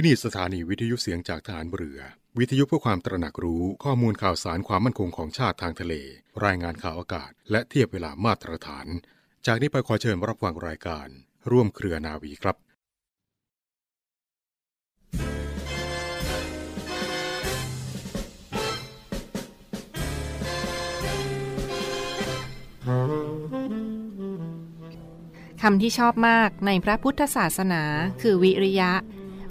ที่นี่สถานีวิทยุเสียงจากฐานเรือ วิทยุเพื่อความตระหนักรู้ข้อมูลข่าวสารความมั่นคงของชาติทางทะเล รายงานข่าวอากาศ และเทียบเวลามาตรฐาน จากนี้ไปขอเชิญรับฟังรายการ ร่วมเครือนาวีครับคำที่ชอบมากในพระพุทธศาสนาคือวิริยะ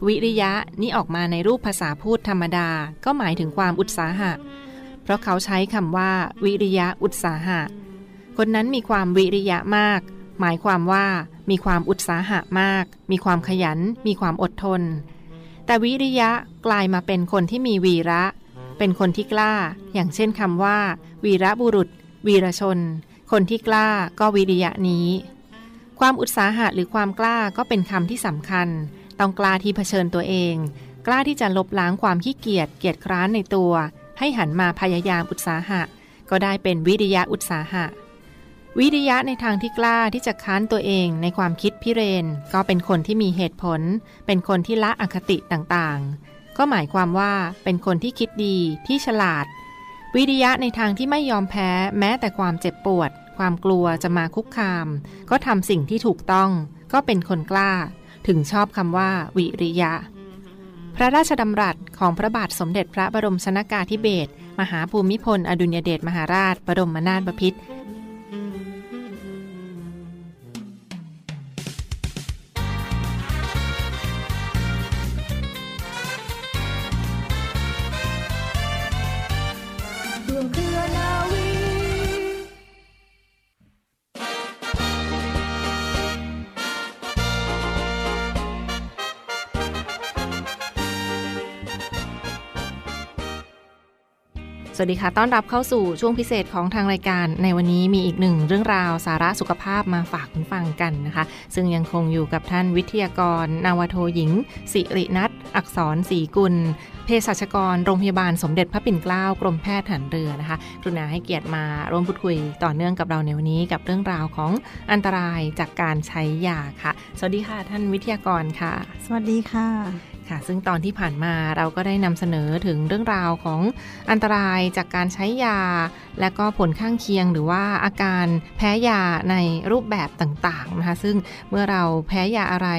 วิริยะนี่ออกมาในรูปภาษาพูดธรรมดา ก็หมายถึงความอุตสาหะ เพราะเขาใช้คำว่า วิริยะอุตสาหะ คนนั้นมีความวิริยะมาก หมายความว่ามีความอุตสาหะมาก มีความขยัน มีความอดทน แต่วิริยะกลายมาเป็นคนที่มีวีระ เป็นคนที่กล้า อย่างเช่นคำว่า วีระบุรุษ วีรชน คนที่กล้าก็วิริยะนี้ ความอุตสาหะหรือความกล้าก็เป็นคำที่สำคัญ ต้องกล้าที่เผชิญตัวเอง กล้าที่จะลบล้างความขี้เกียจเกียจคร้านในตัว ให้หันมาพยายามอุตสาหะ ก็ได้เป็นวิริยะอุตสาหะ วิริยะในทางที่กล้าที่จะค้านตัวเองในความคิดพิเรน ก็เป็นคนที่มีเหตุผล เป็นคนที่ละอคติต่างๆ ก็หมายความว่าเป็นคนที่คิดดีที่ฉลาด วิริยะในทางที่ไม่ยอมแพ้แม้แต่ความเจ็บปวด ความกลัวจะมาคุกคาม ก็ทำสิ่งที่ถูกต้อง ก็เป็นคนกล้า ถึงชอบคำว่า วิริยะ พระราชดำรัสของพระบาทสมเด็จพระบรมชนากาธิเบศรมหาภูมิพล อดุลยเดชมหาราช บรมนาถบพิตร สวัสดีค่ะ ต้อนรับเข้าสู่ช่วงพิเศษของทางรายการ ในวันนี้มีอีกหนึ่งเรื่องราวสาระสุขภาพมาฝากคุณฟังกันนะคะ ซึ่งยังคงอยู่กับท่านวิทยากร นาวโทหญิง สิรินัทอักษรศรีกุลเภสัชกรโรงพยาบาลสมเด็จพระปิ่นเกล้ากรมแพทย์ฐานเรือนะคะกรุณาให้เกียรติมาร่วมพูดคุยต่อเนื่องกับเราในวันนี้กับเรื่องราวของอันตรายจากการใช้ยาค่ะ สวัสดีค่ะท่านวิทยากรค่ะ สวัสดีค่ะ ค่ะซึ่งตอนที่ผ่านมาเราก็ได้นำเสนอถึงเรื่องราวของอันตรายจากการใช้ยา และก็ผลข้างเคียงหรือว่าอาการแพ้ยาในรูปแบบต่างๆนะคะซึ่งเมื่อเราแพ้ยาอะไร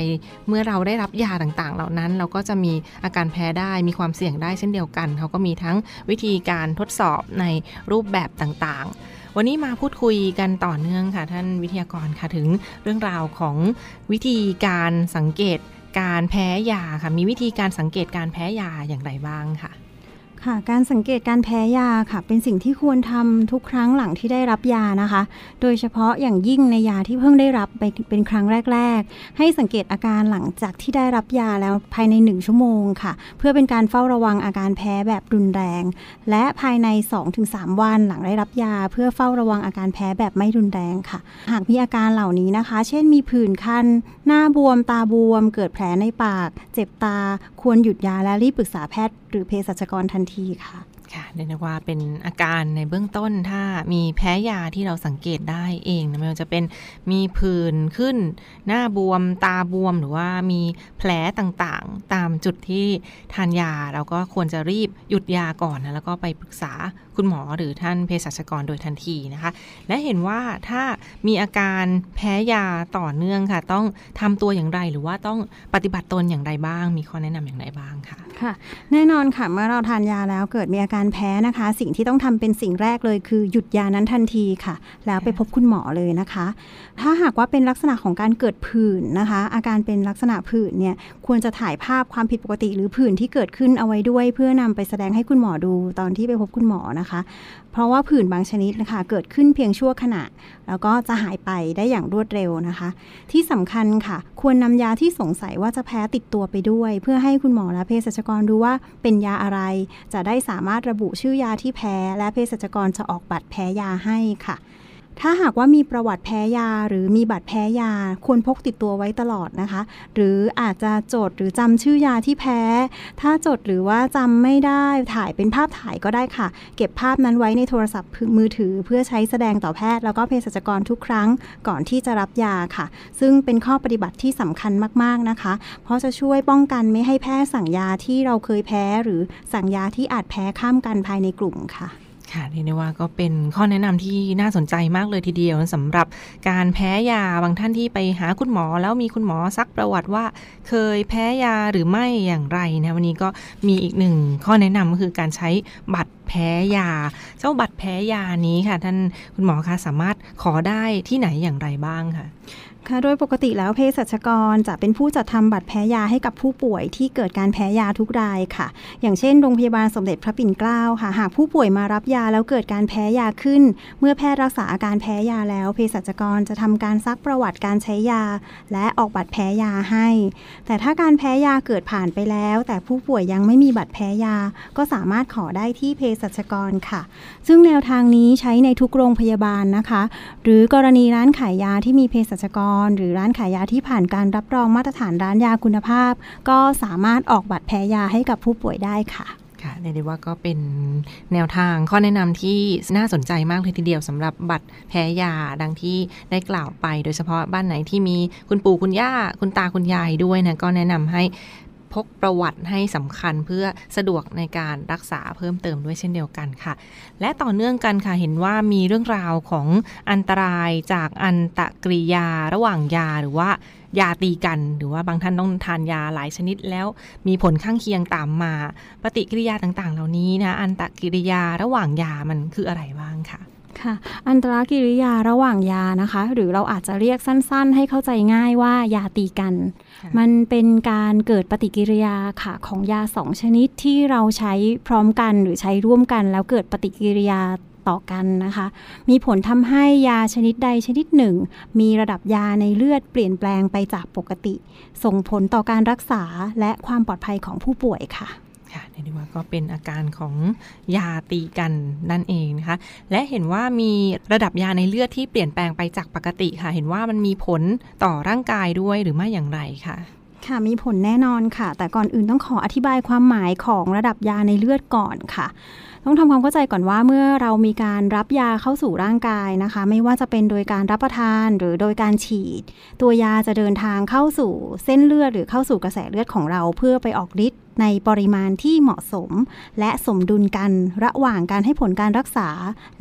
เมื่อเราได้รับยาต่างๆ เหล่านั้น เราก็จะมีอาการแพ้ได้มีความเสี่ยงได้เช่นเดียวกัน เขาก็มีทั้งวิธีการทดสอบในรูปแบบต่างๆวันนี้มาพูดคุยกันต่อเนื่องค่ะท่านวิทยากรค่ะถึงเรื่องราวของวิธีการสังเกต การแพ้ยาค่ะ มีวิธีการสังเกตการแพ้ยาอย่างไรบ้างค่ะ ค่ะการสังเกตการแพ้ยาค่ะ เป็นสิ่งที่ควรทำทุกครั้งหลังที่ได้รับยานะคะ โดยเฉพาะอย่างยิ่งในยาที่เพิ่งได้รับไปเป็นครั้งแรก ๆ ให้สังเกตอาการหลังจากที่ได้รับยาแล้วภายใน 1 ชั่วโมงค่ะ เพื่อเป็นการเฝ้าระวังอาการแพ้แบบรุนแรง และภายใน 2-3 วันหลังได้รับยา เพื่อเฝ้าระวังอาการแพ้แบบไม่รุนแรงค่ะ หากมีอาการเหล่านี้นะคะ เช่นมีผื่นคัน หน้าบวมตาบวม เกิดแผลในปาก เจ็บตาควรหยุดยาและรีบปรึกษาแพทย์หรือเภสัชกรทันทีค่ะ ค่ะเรียกว่าเป็นอาการในเบื้องต้นถ้ามีแพ้ยาที่เราสังเกตได้เองนะไม่ว่าจะเป็นมีผื่นขึ้น หน้าบวมตาบวมหรือว่ามีแผลต่างๆ ตามจุดที่ทานยาเราก็ควรจะรีบหยุดยาก่อนนะแล้วก็ไปปรึกษาคุณหมอหรือท่านเภสัชกรโดยทันทีนะคะ และเห็นว่าถ้ามีอาการแพ้ยาต่อเนื่องค่ะ ต้องทำตัวอย่างไรหรือว่าต้องปฏิบัติตนอย่างไรบ้าง มีข้อแนะนำอย่างไรบ้างค่ะค่ะ แน่นอนค่ะเมื่อเราทานยาแล้วเกิดมีอาการแพ้นะคะ สิ่งที่ต้องทำเป็นสิ่งแรกเลยคือหยุดยานั้นทันทีค่ะ แล้วไปพบคุณหมอเลยนะคะ ถ้าหากว่าเป็นลักษณะของการเกิดผื่นนะคะ อาการเป็นลักษณะผื่นเนี่ยควรจะถ่ายภาพความผิดปกติ หรือผื่นที่เกิดขึ้นเอาไว้ด้วย เพื่อนำไปแสดงให้คุณหมอดูตอนที่ไปพบคุณหมอนะคะ ราะว่าผื่นบางชนิดนะคะ เกิดขึ้นเพียงชั่วขณะ แล้วก็จะหายไปได้อย่างรวดเร็วนะคะ ที่สำคัญค่ะ ควรนำยาที่สงสัยว่าจะแพ้ติดตัวไปด้วย เพื่อให้คุณหมอและเภสัชกรดูว่าเป็นยาอะไร จะได้สามารถระบุชื่อยาที่แพ้ และเภสัชกรจะออกบัตรแพ้ยาให้ค่ะ ถ้าหากว่ามีประวัติแพ้ยาหรือมีบัตรแพ้ยาควรพกติดตัวไว้ตลอดนะคะ หรืออาจจะจดหรือจำชื่อยาที่แพ้ ถ้าจดหรือว่าจำไม่ได้ถ่ายเป็นภาพถ่ายก็ได้ค่ะ เก็บภาพนั้นไว้ในโทรศัพท์มือถือเพื่อใช้แสดงต่อแพทย์ แล้วก็เภสัชกรทุกครั้งก่อนที่จะรับยาค่ะ ซึ่งเป็นข้อปฏิบัติที่สำคัญมากๆนะคะ เพราะจะช่วยป้องกันไม่ให้แพทย์สั่งยาที่เราเคยแพ้ หรือสั่งยาที่อาจแพ้ข้ามกันภายในกลุ่มค่ะ ค่ะเรียกได้ว่าก็เป็นข้อแนะนำที่น่าสนใจมากเลยทีเดียวสำหรับการแพ้ยาบางท่านที่ไปหาคุณหมอ แล้วมีคุณหมอซักประวัติว่า เคยแพ้ยาหรือไม่อย่างไรนะวันนี้ก็มีอีกหนึ่งข้อแนะนำก็คือการใช้บัตรแพ้ยา เจ้าบัตรแพ้ยานี้ค่ะ ท่านคุณหมอคะสามารถขอได้ที่ไหนอย่างไรบ้างค่ะค่ะโดยปกติแล้วเภสัชกรจะเป็นผู้จัดทำบัตรแพ้ยาให้กับผู้ป่วยที่เกิดการแพ้ยาทุกรายค่ะ อย่างเช่นโรงพยาบาลสมเด็จพระปิ่นเกล้าค่ะ หากผู้ป่วยมารับยาแล้วเกิดการแพ้ยาขึ้น เมื่อแพทย์รักษาอาการแพ้ยาแล้วเภสัชกรจะทำการซักประวัติการใช้ยา และออกบัตรแพ้ยาให้ แต่ถ้าการแพ้ยาเกิดผ่านไปแล้ว แต่ผู้ป่วยยังไม่มีบัตรแพ้ยา ก็สามารถขอได้ที่เภสัชกรค่ะ ซึ่งแนวทางนี้ใช้ในทุกโรงพยาบาลนะคะ หรือกรณีร้านขายยาที่มีเภสัชกรหรือร้านขายยาที่ผ่านการรับรองมาตรฐานร้านยาคุณภาพ ก็สามารถออกบัตรแพ้ยาให้กับผู้ป่วยได้ค่ะค่ะเรียกได้ว่าก็เป็นแนวทางข้อแนะนำที่น่าสนใจมากเลยทีเดียวสำหรับบัตรแพ้ยาดังที่ได้กล่าวไป โดยเฉพาะบ้านไหนที่มีคุณปู่คุณย่าคุณตาคุณยายด้วยนะก็แนะนำให้ พกประวัติให้สำคัญเพื่อสะดวกในการรักษาเพิ่มเติมด้วยเช่นเดียวกันค่ะ และต่อเนื่องกันค่ะเห็นว่ามีเรื่องราวของอันตรายจากอันตะกริยาระหว่างยาหรือว่ายาตีกัน หรือว่าบางท่านต้องทานยาหลายชนิดแล้วมีผลข้างเคียงตามมา ปฏิกิริยาต่างๆ เหล่านี้นะอันตะกิริยาระหว่างยามันคืออะไรบ้างค่ะ ค่ะ อันตรกิริยาระหว่างยานะคะ หรือเราอาจจะเรียกสั้นๆ ให้เข้าใจง่ายว่ายาตีกันค่ะมันเป็นการเกิดปฏิกิริยาค่ะของยาสองชนิดที่เราใช้พร้อมกันหรือใช้ร่วมกัน แล้วเกิดปฏิกิริยาต่อกันนะคะ มีผลทำให้ยาชนิดใดชนิดหนึ่ง มีระดับยาในเลือดเปลี่ยนแปลงไปจากปกติ ส่งผลต่อการรักษาและความปลอดภัยของผู้ป่วยค่ะ ค่ะเรียกได้ว่าก็เป็นอาการของยาตีกันนั่นเองนะคะ และเห็นว่ามีระดับยาในเลือดที่เปลี่ยนแปลงไปจากปกติค่ะ เห็นว่ามันมีผลต่อร่างกายด้วยหรือไม่อย่างไรค่ะ ค่ะมีผลแน่นอนค่ะ แต่ก่อนอื่นต้องขออธิบายความหมายของระดับยาในเลือดก่อนค่ะต้องทำความเข้าใจก่อนว่าเมื่อเรามีการรับยาเข้าสู่ร่างกายนะคะ ไม่ว่าจะเป็นโดยการรับประทานหรือโดยการฉีด ตัวยาจะเดินทางเข้าสู่เส้นเลือดหรือเข้าสู่กระแสเลือดของเราเพื่อไปออกฤทธิ์ ในปริมาณที่เหมาะสม และสมดุลกันระหว่างการให้ผลการรักษา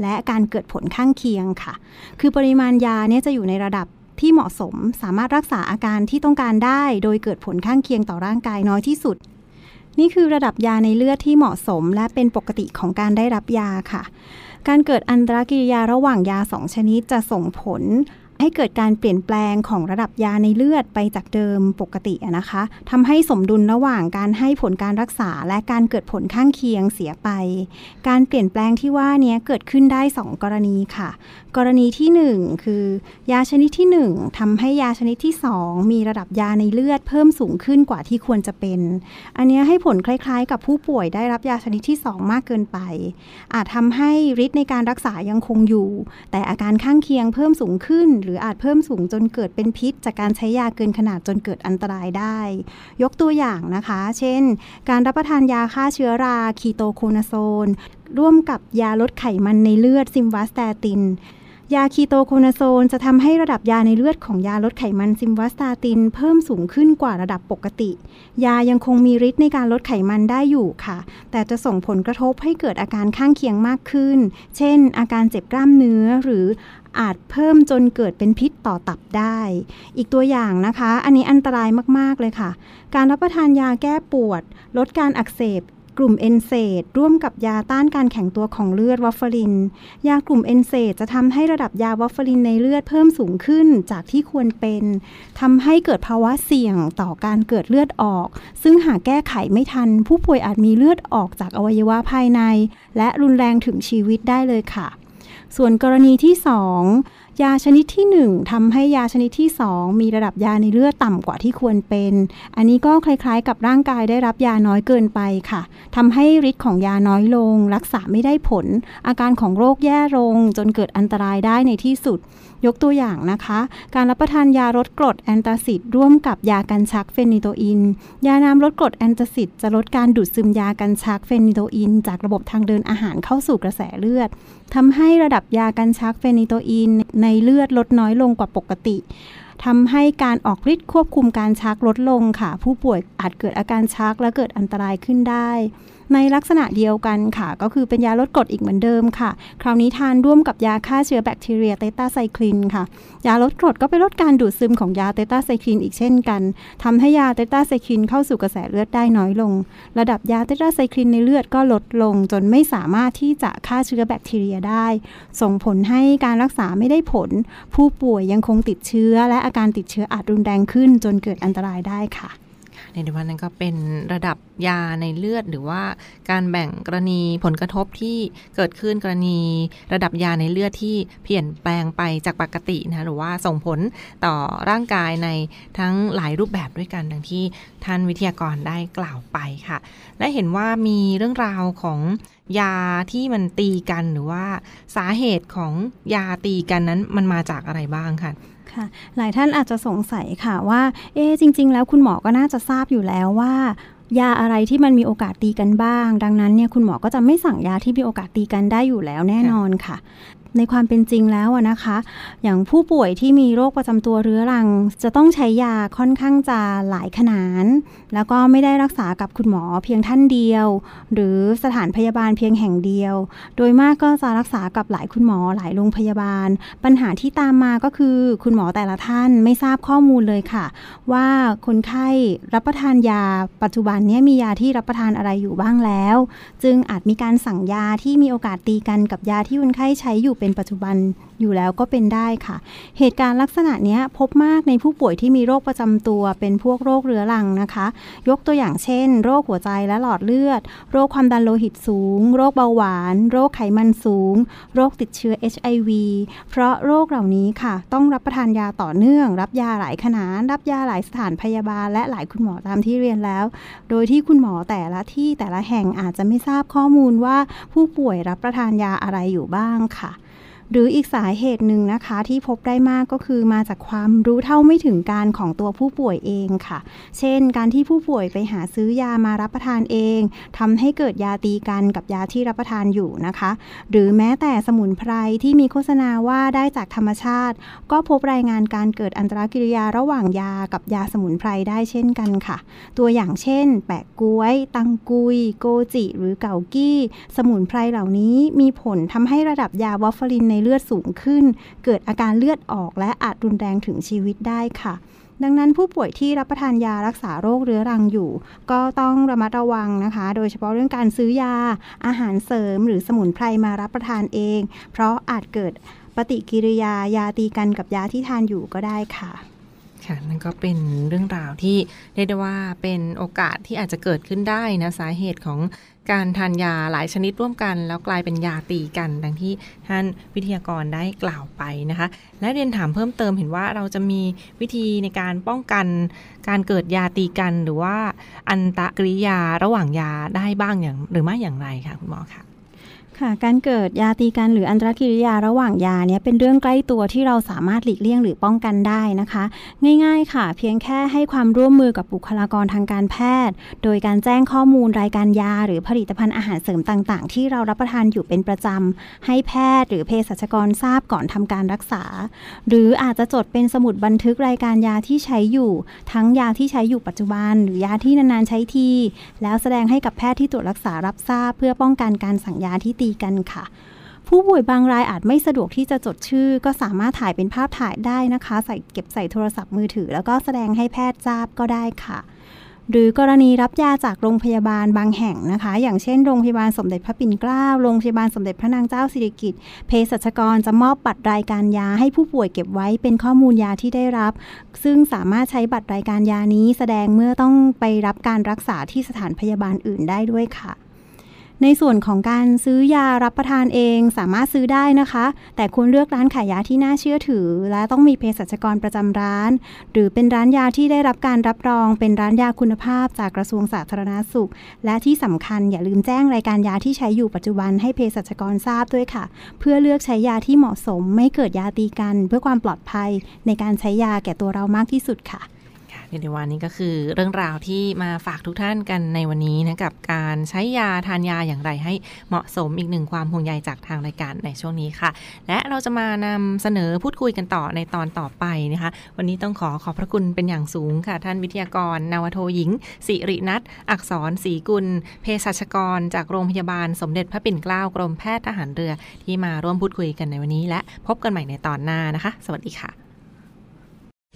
และการเกิดผลข้างเคียงค่ะ คือปริมาณยาเนี่ยจะอยู่ในระดับที่เหมาะสมสามารถรักษาอาการที่ต้องการได้ โดยเกิดผลข้างเคียงต่อร่างกายน้อยที่สุด นี่คือระดับยาในเลือดที่เหมาะสม และเป็นปกติของการได้รับยาค่ะ การเกิดอันตรกิริยาระหว่างยาสองชนิดจะส่งผล ให้เกิดการเปลี่ยนแปลงของระดับยาในเลือดไปจากเดิมปกตินะคะทำให้สมดุลระหว่างการให้ผลการรักษา และการเกิดผลข้างเคียงเสียไป การเปลี่ยนแปลงที่ว่านี้เกิดขึ้นได้ 2 กรณีค่ะ กรณีที่ 1 คือยาชนิดที่ 1ทำให้ยาชนิดที่ 2 มีระดับยาในเลือดเพิ่มสูงขึ้นกว่าที่ควรจะเป็น อันนี้ให้ผลคล้ายๆ กับผู้ป่วยได้รับยาชนิดที่ 2 มากเกินไป อาจทำให้ฤทธิ์ในการรักษายังคงอยู่ แต่อาการข้างเคียงเพิ่มสูงขึ้นหรืออาจเพิ่มสูงจนเกิดเป็นพิษ จากการใช้ยาเกินขนาดจนเกิดอันตรายได้ ยกตัวอย่างนะคะ เช่น การรับประทานยาฆ่าเชื้อราคีโตโคนาโซน ร่วมกับยาลดไขมันในเลือดซิมวาสแตติน ยาคีโตโคนาโซนจะทำให้ระดับยาในเลือดของยาลดไขมันซิมวัสตาติน เพิ่มสูงขึ้นกว่าระดับปกติ ยายังคงมีฤทธิ์ในการลดไขมันได้อยู่ค่ะ แต่จะส่งผลกระทบให้เกิดอาการข้างเคียงมากขึ้น เช่น อาการเจ็บกล้ามเนื้อหรืออาจเพิ่มจนเกิดเป็นพิษต่อตับได้ อีกตัวอย่างนะคะ อันนี้อันตรายมาก ๆ เลยค่ะ การรับประทานยาแก้ปวด ลดการอักเสบ กลุ่ม NSAID ร่วมกับยาต้านการแข็งตัวของเลือดวอฟฟาริน ยากลุ่ม NSAID จะทำให้ระดับยาวอฟฟารินในเลือดเพิ่มสูงขึ้นจากที่ควรเป็นทำให้เกิดภาวะเสี่ยงต่อการเกิดเลือดออก ซึ่งหากแก้ไขไม่ทัน ผู้ป่วยอาจมีเลือดออกจากอวัยวะภายใน และรุนแรงถึงชีวิตได้เลยค่ะ ส่วนกรณีที่ 2 ยาชนิดที่ 1ทำให้ยาชนิดที่ 2 มีระดับยาในเลือดต่ำกว่าที่ควรเป็น อันนี้ก็คล้ายๆ กับร่างกายได้รับยาน้อยเกินไปค่ะทำให้ฤทธิ์ของยาน้อยลง รักษาไม่ได้ผล อาการของโรคแย่ลง จนเกิดอันตรายได้ในที่สุดยกตัวอย่างนะคะ การรับประทานยาลดกรด antacid ร่วมกับยากันชัก phenytoin ยาน้ำลดกรด antacid จะลดการดูดซึมยากันชัก phenytoin จากระบบทางเดินอาหารเข้าสู่กระแสเลือดทำให้ระดับยากันชัก phenytoin ในเลือดลดน้อยลงกว่าปกติ ทำให้การออกฤทธิ์ควบคุมการชักลดลงค่ะ ผู้ป่วยอาจเกิดอาการชักและเกิดอันตรายขึ้นได้ ในลักษณะเดียวกันค่ะ ก็คือเป็นยาลดกรดอีกเหมือนเดิมค่ะ คราวนี้ทานร่วมกับยาฆ่าเชื้อแบคทีเรียเตต้าไซคลินค่ะ ยาลดกรดก็ไปลดการดูดซึมของยาเตต้าไซคลินอีกเช่นกันทำให้ยาเตต้าไซคลินเข้าสู่กระแสเลือดได้น้อยลง ระดับยาเตต้าไซคลินในเลือดก็ลดลง จนไม่สามารถที่จะฆ่าเชื้อแบคทีเรียได้ ส่งผลให้การรักษาไม่ได้ผล ผู้ป่วยยังคงติดเชื้อและอาการติดเชื้ออาจรุนแรงขึ้นจนเกิดอันตรายได้ค่ะในวันนั้นก็เป็นระดับยาในเลือด หรือว่าการแบ่งกรณีผลกระทบที่เกิดขึ้นกรณี ระดับยาในเลือดที่เปลี่ยนแปลงไปจากปกตินะหรือว่าส่งผลต่อร่างกายในทั้งหลายรูปแบบด้วยกันดังที่ท่านวิทยากรได้กล่าวไปค่ะ และเห็นว่ามีเรื่องราวของยาที่มันตีกันหรือว่าสาเหตุของยาตีกันนั้นมันมาจากอะไรบ้างค่ะ ค่ะ หลายท่านอาจจะสงสัยค่ะว่า เอ๊จริง ๆ แล้วคุณหมอก็น่าจะทราบอยู่แล้วว่ายาอะไรที่มันมีโอกาสตีกันบ้าง ดังนั้นเนี่ยคุณหมอก็จะไม่สั่งยาที่มีโอกาสตีกันได้อยู่แล้วแน่นอนค่ะ ในความเป็นจริงแล้วนะคะ อย่างผู้ป่วยที่มีโรคประจำตัวเรื้อรัง จะต้องใช้ยาค่อนข้างจะหลายขนาดแล้วก็ไม่ได้รักษากับคุณหมอเพียงท่านเดียว หรือสถานพยาบาลเพียงแห่งเดียว โดยมากก็จะรักษากับหลายคุณหมอหลายโรงพยาบาล ปัญหาที่ตามมาก็คือคุณหมอแต่ละท่านไม่ทราบข้อมูลเลยค่ะ ว่าคนไข้รับประทานยาปัจจุบันนี้มียาที่รับประทานอะไรอยู่บ้างแล้ว จึงอาจมีการสั่งยาที่มีโอกาสตีกันกับยาที่คนไข้ใช้อยู่เป็นปัจจุบันอยู่แล้วก็เป็นได้ค่ะ เหตุการณ์ลักษณะนี้พบมากในผู้ป่วยที่มีโรคประจำตัว เป็นพวกโรคเรื้อรังนะคะ ยกตัวอย่างเช่น โรคหัวใจและหลอดเลือด โรคความดันโลหิตสูง โรคเบาหวาน โรคไขมันสูง โรคติดเชื้อ HIV เพราะโรคเหล่านี้ค่ะ ต้องรับประทานยาต่อเนื่อง รับยาหลายขนาดรับยาหลายสถานพยาบาล และหลายคุณหมอตามที่เรียนแล้ว โดยที่คุณหมอแต่ละที่แต่ละแห่งอาจจะไม่ทราบข้อมูลว่าผู้ป่วยรับประทานยาอะไรอยู่บ้างค่ะ หรืออีกสาเหตุหนึ่งนะคะที่พบได้มากก็คือมาจากความรู้เท่าไม่ถึงการของตัวผู้ป่วยเองค่ะ เช่น การที่ผู้ป่วยไปหาซื้อยามารับประทานเองทำให้เกิดยาตีกันกับยาที่รับประทานอยู่นะคะ หรือแม้แต่สมุนไพรที่มีโฆษณาว่าได้จากธรรมชาติ ก็พบรายงานการเกิดอันตรกิริยาระหว่างยากับยาสมุนไพรได้เช่นกันค่ะ ตัวอย่างเช่น แปะกล้วย ตังกุย โกจิ หรือเกากี้ สมุนไพรเหล่านี้มีผลทำให้ระดับยาวอฟฟลินในเลือดสูงขึ้น เกิดอาการเลือดออกและอาจรุนแรงถึงชีวิตได้ค่ะดังนั้นผู้ป่วยที่รับประทานยารักษาโรคเรื้อรังอยู่ ก็ต้องระมัดระวังนะคะ โดยเฉพาะเรื่องการซื้อยา อาหารเสริม หรือสมุนไพรมารับประทานเอง เพราะอาจเกิดปฏิกิริยายาตีกันกับยาที่ทานอยู่ก็ได้ค่ะค่ะนั่นก็เป็นเรื่องราวที่เรียกได้ว่าเป็นโอกาสที่อาจจะเกิดขึ้นได้นะสาเหตุของ การทานยาหลายชนิดร่วมกัน แล้วกลายเป็นยาตีกันดังที่ท่านวิทยากรได้กล่าวไปนะคะ และเรียนถามเพิ่มเติมเห็นว่าเราจะมีวิธีในการป้องกันการเกิดยาตีกัน หรือว่าอันตรกิริยาระหว่างยาได้บ้างอย่างหรือไม่อย่างไรคะคุณหมอคะ ค่ะ การเกิดยาตีกันหรืออันตรกิริยาระหว่างยาเนี่ยเป็นเรื่องใกล้ตัวที่เราสามารถหลีกเลี่ยงหรือป้องกันได้นะคะ ง่ายๆค่ะ เพียงแค่ให้ความร่วมมือกับบุคลากรทางการแพทย์ โดยการแจ้งข้อมูลรายการยา หรือผลิตภัณฑ์อาหารเสริมต่างๆ ที่เรารับประทานอยู่เป็นประจำให้แพทย์หรือเภสัชกรทราบก่อนทำการรักษา หรืออาจจะจดเป็นสมุดบันทึกรายการยาที่ใช้อยู่ ทั้งยาที่ใช้อยู่ปัจจุบัน หรือยาที่นานๆใช้ทีแล้วแสดงให้กับแพทย์ที่ตรวจรักษารับทราบ เพื่อป้องกันการสั่งยาที่ตีกันค่ะ ผู้ป่วยบางรายอาจไม่สะดวกที่จะจดชื่อ ก็สามารถถ่ายเป็นภาพถ่ายได้นะคะ ใส่เก็บใส่โทรศัพท์มือถือ แล้วก็แสดงให้แพทย์ทราบก็ได้ค่ะหรือกรณีรับยาจากโรงพยาบาลบางแห่งนะคะ อย่างเช่นโรงพยาบาลสมเด็จพระปิ่นเกล้า โรงพยาบาลสมเด็จพระนางเจ้าสิริกิติ์ เภสัชกรจะมอบบัตรรายการยาให้ผู้ป่วยเก็บไว้เป็นข้อมูลยาที่ได้รับ ซึ่งสามารถใช้บัตรรายการยานี้แสดงเมื่อต้องไปรับการรักษาที่สถานพยาบาลอื่นได้ด้วยค่ะ ในส่วนของการซื้อยารับประทานเองสามารถซื้อได้นะคะ แต่ควรเลือกร้านขายยาที่น่าเชื่อถือ และต้องมีเภสัชกรประจำร้าน หรือเป็นร้านยาที่ได้รับการรับรอง เป็นร้านยาคุณภาพจากกระทรวงสาธารณาสุข และที่สำคัญอย่าลืมแจ้งรายการยาที่ใช้อยู่ปัจจุบันให้เภสัชกรทราบด้วยค่ะ เพื่อเลือกใช้ยาที่เหมาะสม ไม่เกิดยาตีกัน เพื่อความปลอดภัยในการใช้ยาแก่ตัวเรามากที่สุดค่ะ ค่ะเดว่านี่ก็คือเรื่องราวที่มาฝากทุกท่านกันในวันนี้นะกับการใช้ยาทานยาอย่างไรให้เหมาะสมอีกหนึ่งความห่วงใยจากทางรายการในช่วงนี้ค่ะ และเราจะมานำเสนอพูดคุยกันต่อในตอนต่อไปนะคะ วันนี้ต้องขอขอบพระคุณเป็นอย่างสูงค่ะ ท่านวิทยากร นาวโทหญิง สิรินัทอักษรศรีกุลเภสัชกร จากโรงพยาบาลสมเด็จพระปิ่นเกล้ากรมแพทย์ทหารเรือที่มาร่วมพูดคุยกันในวันนี้ และพบกันใหม่ในตอนหน้านะคะ สวัสดีค่ะ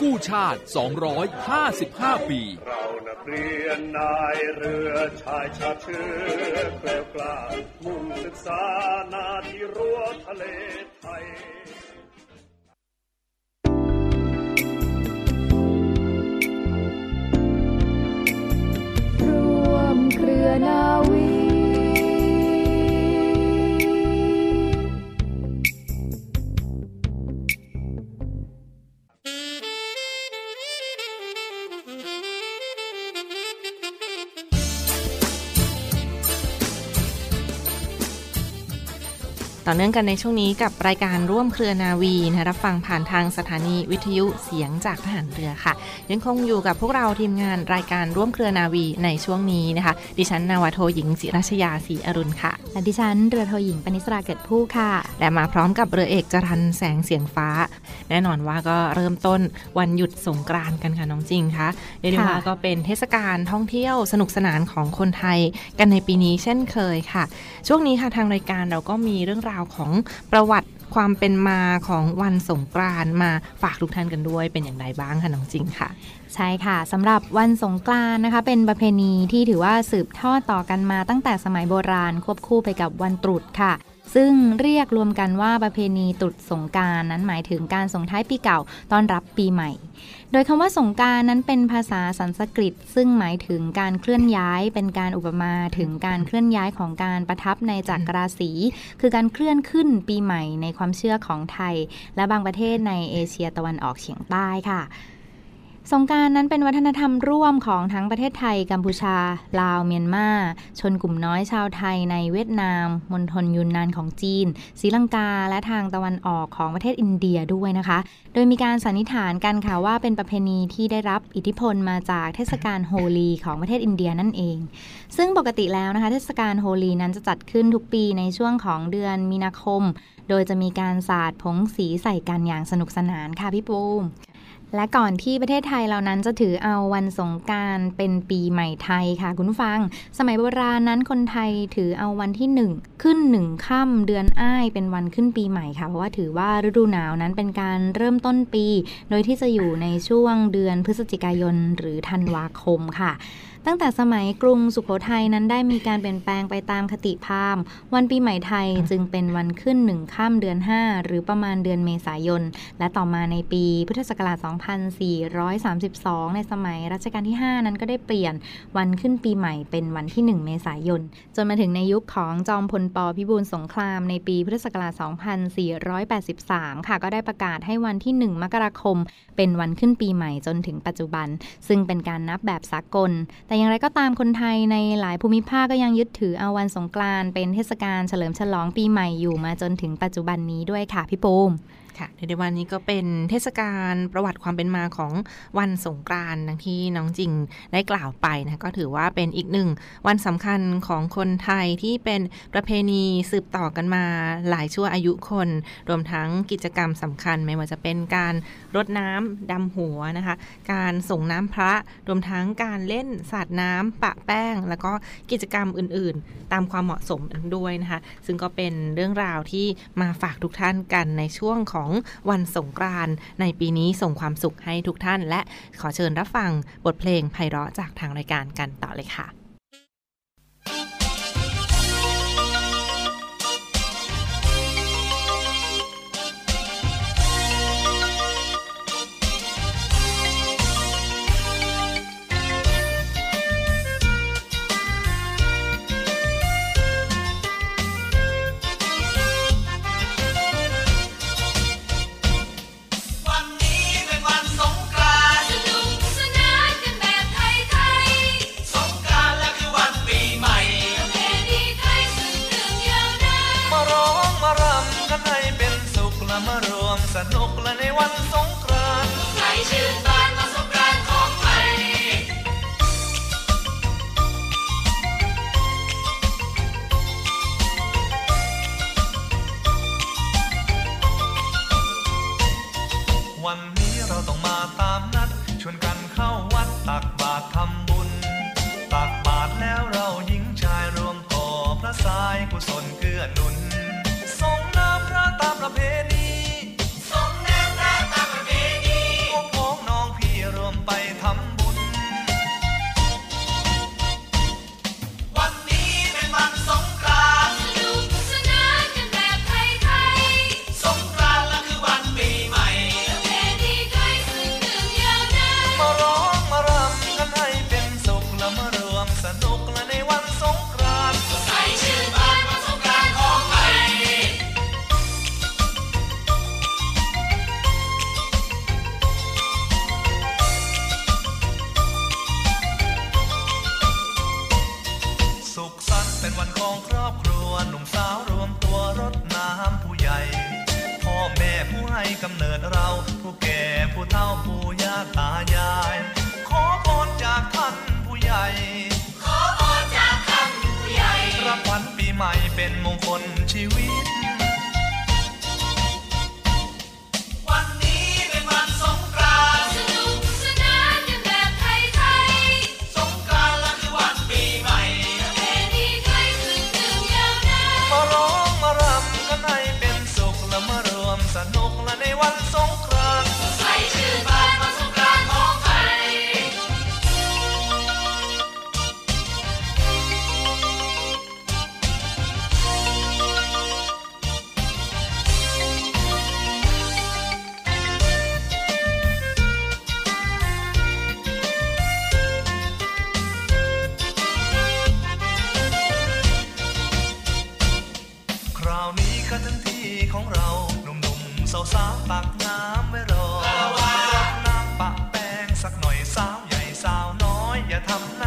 กู้ชาติ 255 ปี เรานักเรียนนายเรือชายชาติเชื้อแกล้วกล้ามุ่งศึกษานาที่รั้วทะเลไทยร่วมเครือนาวี ต่อเนื่องกันในช่วงนี้กับรายการร่วมเครือนาวีนะคะรับฟังผ่านทางสถานีวิทยุเสียงจากทหารเรือค่ะ ยังคงอยู่กับพวกเราทีมงานรายการร่วมเครือนาวีในช่วงนี้นะคะ ดิฉันนาวาโทหญิงศิรัชยาศรีอรุณค่ะและดิฉันเรือโทหญิงปณิสราเกิดผู้ค่ะ และมาพร้อมกับเรือเอกจรันแสงเสียงฟ้า แน่นอนว่าก็เริ่มต้นวันหยุดสงกรานต์กันค่ะน้องจริงคะเรียกได้ว่าค่ะก็เป็นเทศกาลท่องเที่ยวสนุกสนานของคนไทยกันในปีนี้เช่นเคยค่ะ ช่วงนี้ค่ะทางรายการเราก็มีเรื่องราวของประวัติความเป็นมาของวันสงกรานต์มาฝากทุกท่านกันด้วยเป็นอย่างไรบ้างคะน้องจริงค่ะ ใช่ค่ะสำหรับวันสงกรานต์นะคะ เป็นประเพณีที่ถือว่าสืบทอดต่อกันมาตั้งแต่สมัยโบราณควบคู่ไปกับวันตรุษค่ะ ซึ่งเรียกรวมกันว่าประเพณีตรุษสงการนั้นหมายถึงการส่งท้ายปีเก่าต้อนรับปีใหม่ โดยคำว่าสงการนั้นเป็นภาษาสันสกฤต ซึ่งหมายถึงการเคลื่อนย้ายเป็นการอุปมาถึงการเคลื่อนย้ายของการประทับในจักรราศี คือการเคลื่อนขึ้นปีใหม่ในความเชื่อของไทย และบางประเทศในเอเชียตะวันออกเฉียงใต้ค่ะ สงการนั้นเป็นวัฒนธรรมร่วมของทั้งประเทศไทย กัมพูชา ลาว เมียนมา ชนกลุ่มน้อยชาวไทยในเวียดนาม มณฑลยุนนานของจีนศรีลังกา และทางตะวันออกของประเทศอินเดียด้วยนะคะ โดยมีการสันนิษฐานกันค่ะว่าเป็นประเพณีที่ได้รับอิทธิพลมาจากเทศกาลโฮลีของประเทศอินเดียนั่นเอง ซึ่งปกติแล้วนะคะ เทศกาลโฮลีนั้นจะจัดขึ้นทุกปีในช่วงของเดือนมีนาคม โดยจะมีการสาดผงสีใส่กันอย่างสนุกสนานค่ะพี่ปูม และก่อนที่ประเทศไทยเรานั้นจะถือเอาวันสงการเป็นปีใหม่ไทยค่ะ คุณฟัง สมัยโบราณนั้นคนไทยถือเอาวันที่หนึ่งขึ้นหนึ่งค่ำเดือนอ้ายเป็นวันขึ้นปีใหม่ค่ะ เพราะว่าถือว่าฤดูหนาวนั้นเป็นการเริ่มต้นปี โดยที่จะอยู่ในช่วงเดือนพฤศจิกายนหรือธันวาคมค่ะ ตั้งแต่สมัยกรุงสุขโขทัยนั้นได้มีการเปลี่ยนแปลงไปตามคติพราหมณ์ วันปีใหม่ไทยจึงเป็นวันขึ้นหนึ่งข้ามเดือน 5 หรือประมาณเดือนเมษายน และต่อมาในปีพุทธศักราช 2432 ในสมัยรัชกาลที่ 5 นั้นก็ได้เปลี่ยนวันขึ้นปีใหม่เป็นวันที่ 1 เมษายน จนมาถึงในยุคของจอมพลปพิบูลสงครามในปีพุทธศักราช 2483 ค่ะก็ได้ประกาศให้วันที่ 1 มกราคม เป็นวันขึ้นปีใหม่จนถึงปัจจุบัน ซึ่งเป็นการนับแบบสากลแต่แต่อย่างไรก็ตามคนไทยในหลายภูมิภาคก็ยังยึดถือเอาวันสงกรานต์เป็นเทศกาลเฉลิมฉลองปีใหม่อยู่มาจนถึงปัจจุบันนี้ด้วยค่ะพี่ปูม ค่ะในวันนี้ก็เป็นเทศกาลประวัติความเป็นมาของวันสงกรานต์ดังที่น้องจริงได้กล่าวไปนะก็ถือว่าเป็นอีกหนึ่งวันสำคัญของคนไทยที่เป็นประเพณีสืบต่อกันมาหลายชั่วอายุคน รวมทั้งกิจกรรมสำคัญไม่ว่าจะเป็นการรดน้ำดำหัวนะคะ การส่งน้ำพระรวมทั้งการเล่นสาดน้ำปะแป้ง แล้วก็กิจกรรมอื่น ๆ ตามความเหมาะสมด้วยนะคะ ซึ่งก็เป็นเรื่องราวที่มาฝากทุกท่านกันในช่วงของวันสงกรานต์ในปีนี้ส่งความสุขให้ทุกท่าน และขอเชิญรับฟังบทเพลงไพเราะจากทางรายการกันต่อเลยค่ะ I'm